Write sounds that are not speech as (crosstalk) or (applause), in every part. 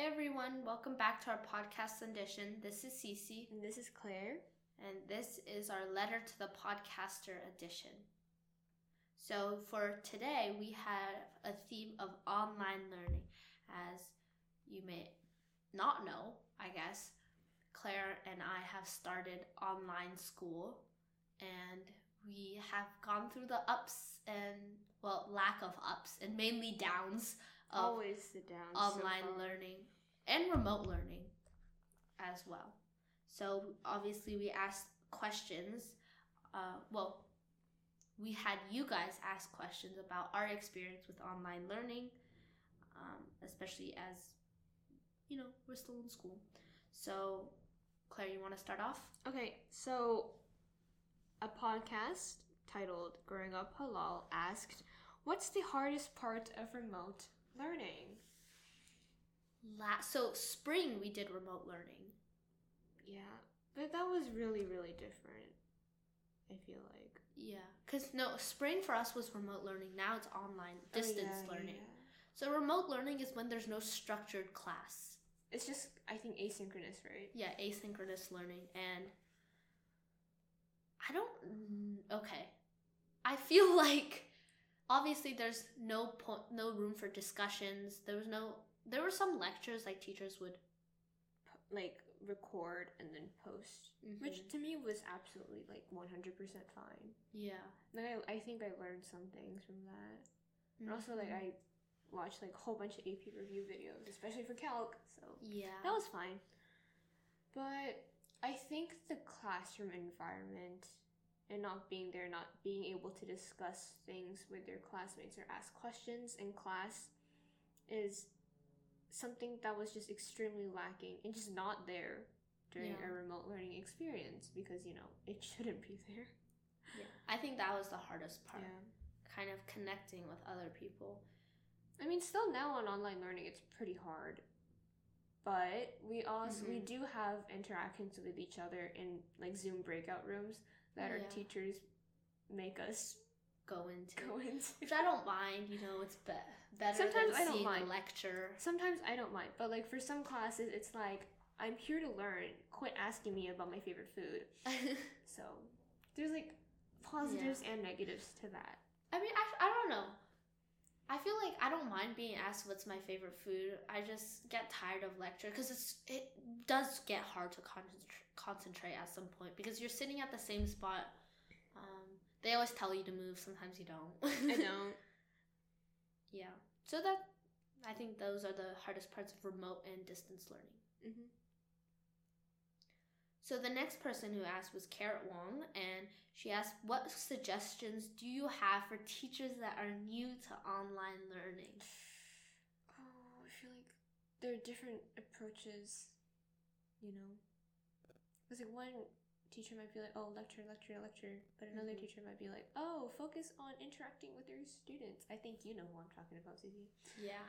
Hey everyone, welcome back to our podcast edition. This is Cece, And this is Claire. and this is our letter to the podcaster edition. So for today, we have a theme of online learning. As you may not know, I guess, Claire and I have started online school, and we have gone through the ups and well, lack of ups and mainly downs Always sit down. online learning and remote learning as well. So obviously we asked questions. Uh, well, we had you guys ask questions about our experience with online learning, um, especially as you know we're still in school. So, Claire, you want to start off? Okay, so a podcast titled Growing Up Halal asked, What's the hardest part of remote learning? La- so spring we did remote learning. Yeah, but that was really, really different. I feel like. Yeah, cause no spring for us was remote learning. Now it's online distance Oh, yeah, learning. yeah. So remote learning is when there's no structured class. It's just, I think, asynchronous, right? Yeah, asynchronous learning and I don't mm, okay. I feel (laughs) like obviously there's no point no room for discussions. There was no there were some lectures like teachers would like record and then post, which Mhm. to me was absolutely like 100% fine. yeah. Like, I, I think I learned some things from that. And also, like, Mhm. I watched like a whole bunch of AP review videos, especially for calc. So yeah. that was fine. But I think the classroom environment and not being there, not being able to discuss things with their classmates or ask questions in class is something that was just extremely lacking and just not there during Yeah. a remote learning experience because, you know, it (laughs) shouldn't be there. yeah. I think that was the hardest part. Yeah. Kind of connecting with other people. I mean, still now on online learning, it's pretty hard. But we also we Mhm. do have interactions with each other in like Zoom breakout rooms that our teachers make us Go into go into. which I don't mind, you know, it's be- better Sometimes than I don't mind. lecture. Sometimes I don't mind, but like for some classes, it's like I'm here to learn. Quit asking me about my favorite food. (laughs) So there's like positives and negatives to that. I mean, I, I don't know. I feel like I don't mind being asked what's my favorite food. I just get tired of lecture because it's it does get hard to concentrate concentrate at some point because you're sitting at the same spot. Um, they always tell you to move. Sometimes you don't. I (laughs) don't. yeah. So that I think those are the hardest parts of remote and distance learning. hmm So the next person who asked was Carrot Wong, and she asked, "What suggestions do you have for teachers that are new to online learning?" Oh, I feel like there are different approaches, you know. Because like one teacher might be like, oh, lecture, lecture, lecture, but another Mhm. teacher might be like, oh, focus on interacting with your students. I think you know who I'm talking about, Susie. Yeah.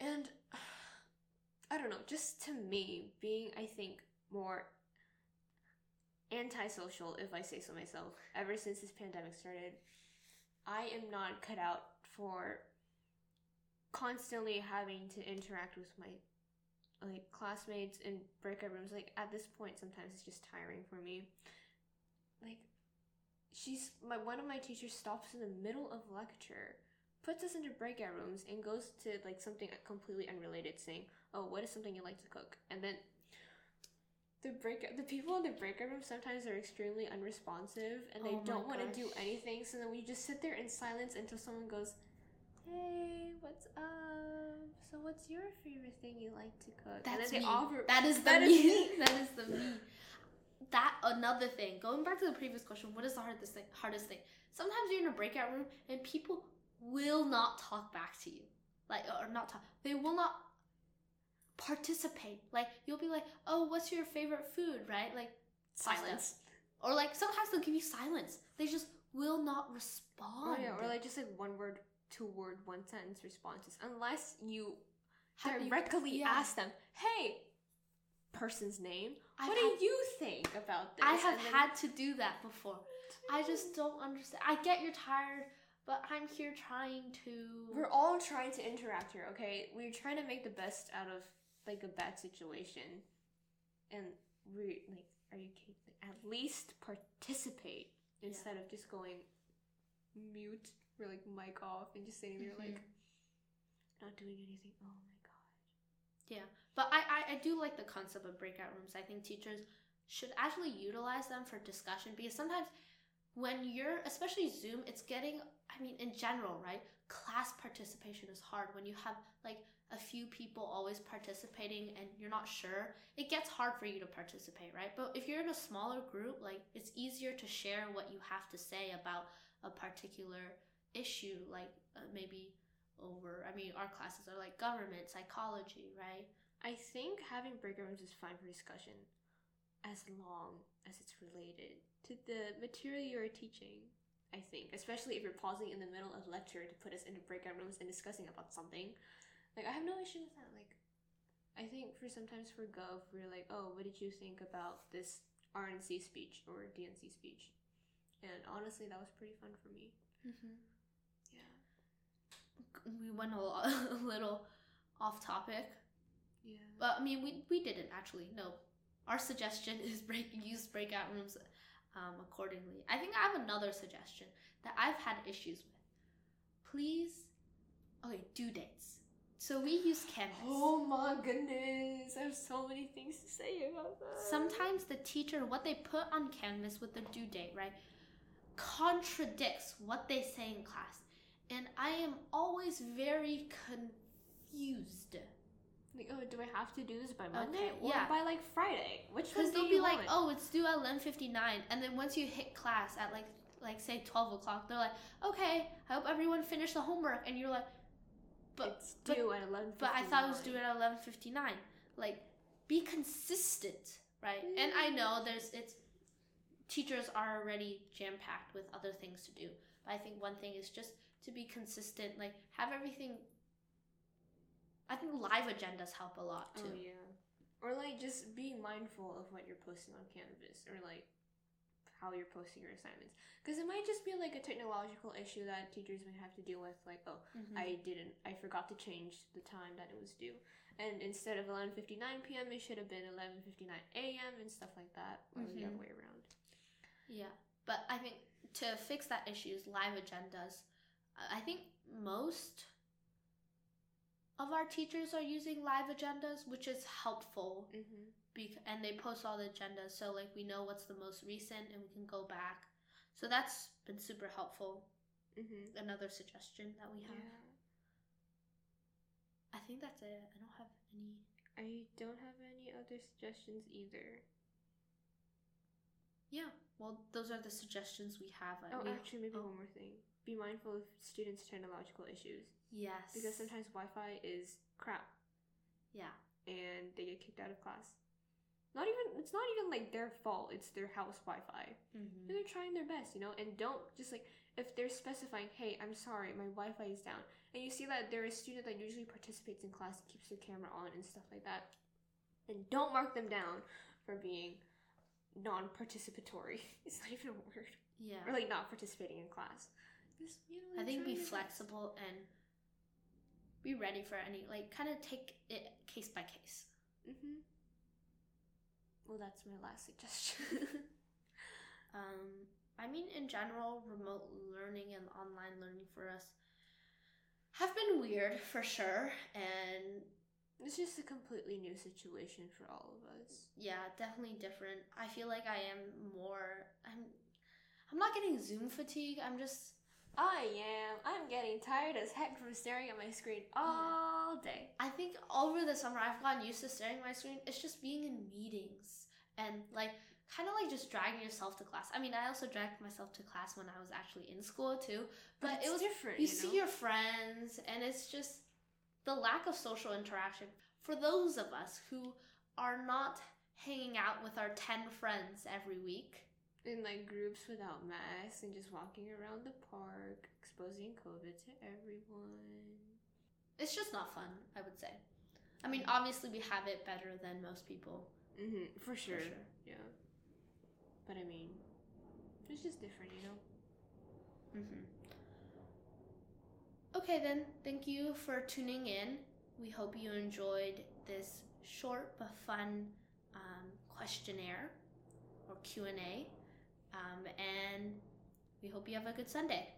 And (sighs) I don't know, just to me, being I think more antisocial, if I say so myself, ever since this pandemic started, I am not cut out for constantly having to interact with my like classmates in breakout rooms. Like at this point, sometimes it's just tiring for me. Like she's my one of my teachers stops in the middle of lecture puts us into breakout rooms and goes to like something completely unrelated saying oh what is something you like to cook and then the break the people in the breakout room sometimes are extremely unresponsive and they Oh don't want to do anything so then we just sit there in silence until someone goes hey what's up so what's your favorite thing you like to cook that's me. Offer, that is the that me. me. (laughs) that is the me. That another thing. Going back to the previous question, what is the hardest thing? Hardest thing. Sometimes you're in a breakout room and people will not talk back to you, like or not talk. They will not participate. Like you'll be like, "Oh, what's your favorite food?" Right? Like silence Or like sometimes they'll give you silence. They just will not Oh respond. yeah, or like just like one word, two word, one sentence responses. Unless you Have you- directly yeah. ask them, "Hey, person's name. I've what had- do you think about this?" I have then- had to do that before. I just don't understand. I get you're tired but I'm here trying to. We're all trying to interact here, okay? We're trying to make the best out of like a bad situation, and we like, are you kidding? Like, at least participate instead of just going mute or like mic off and just sitting there Mhm. like not doing anything. Oh my god. Yeah but I, I, I do like the concept of breakout rooms. I think teachers should actually utilize them for discussion because sometimes when you're, especially Zoom, it's getting, I mean, in general, right? Class participation is hard when you have like a few people always participating and you're not sure. It gets hard for you to participate, right? But if you're in a smaller group, like it's easier to share what you have to say about a particular issue, like uh, maybe over, I mean, our classes are like government, psychology, right? I think having breakout rooms is fine for discussion as long as it's related to the material you're teaching. I think, especially if you're pausing in the middle of lecture to put us into breakout rooms and discussing about something. Like I have no issue with that. Like I think for sometimes for Gov, we're like, oh, what did you think about this RNC speech or DNC speech? And honestly, that was pretty fun for me. Mm-hmm. Yeah. We went a, lo- (laughs) a little off topic, Yeah. but I mean, we, we didn't actually. No, our suggestion (laughs) is break use breakout rooms um, accordingly. I think I have another suggestion that I've had issues with. Please, okay, due dates. So we use Canvas. Oh my goodness! I have so many things to say about that. Sometimes the teacher, what they put on Canvas with the due date, right, contradicts what they say in class. And I am always very confused. Like, oh, do I have to do this by Monday Okay, or yeah. by like Friday? Which one Because they'll be like, want? oh, it's due at eleven fifty nine, and then once you hit class at like like say twelve o'clock, they're like, okay, I hope everyone finished the homework, and you're like, but it's but- due at eleven. but I thought it was due at eleven fifty nine. Like, be consistent, right? And I know mm. there's it's teachers are already jam packed with other things to do, but I think one thing is just to be consistent. Like, have everything. I think live agendas help a lot too. Oh yeah. Or like just being mindful of what you're posting on Canvas, or like how you're posting your assignments, because it might just be like a technological issue that teachers might have to deal with. Like, oh, Mhm. I didn't, I forgot to change the time that it was due, and instead of 11:59 p.m., it should have been 11:59 a.m. and stuff like that, or the Mhm. other way around. Yeah, but I think to fix that issue is live agendas. I think most of our teachers are using live agendas, which is helpful. Mm-hmm. Bec- and they post all the agendas, so like we know what's the most recent, and we can go back. So that's been super helpful. Mm-hmm. Another suggestion that we have. Yeah. I think that's it. I don't have any. I don't have any other suggestions either. Yeah. Well, those are the suggestions we have. I Oh, mean- actually, maybe oh. one more thing. Be mindful of students' technological issues yes. because sometimes Wi-Fi is crap yeah. and they get kicked out of class. Not even it's not even like their fault. It's their house Wi-Fi. Mm-hmm. They're trying their best, you know. And don't just like if they're specifying, "Hey, I'm sorry, my Wi-Fi is down," and you see that they're a student that usually participates in class, and keeps their camera on, and stuff like that, then don't mark them down for being non-participatory. (laughs) It's not even a word. Yeah. or like not participating in class. Just, you know, I think be trying your best. flexible and be ready for any like kind of take it case by case. Mhm. Well, that's my last suggestion. (laughs) Um, I mean, in general, remote learning and online learning for us have been weird for sure, and it's just a completely new situation for all of us. yeah, definitely different. I feel like I am more. I'm. I'm not getting Zoom fatigue. I'm just. I am. I'm getting tired as heck from staring at my screen all day. I think over the summer I've gotten used to staring at my screen. It's just being in meetings and like kind of like just dragging yourself to class. I mean, I also dragged myself to class when I was actually in school too. But, it's it was different. you, You, see know? your friends and it's just the lack of social interaction for those of us who are not hanging out with our 10 friends every week. In like groups without masks and just walking around the park, exposing COVID to everyone. It's just not fun, I would say. I mean, obviously we have it better than most people. Mm-hmm, for For sure. sure. Yeah. But I mean, it's just different, you know. hmm Okay, then. Thank you for tuning in. We hope you enjoyed this short but fun um, questionnaire or Q and A, um, and we hope you have a good Sunday.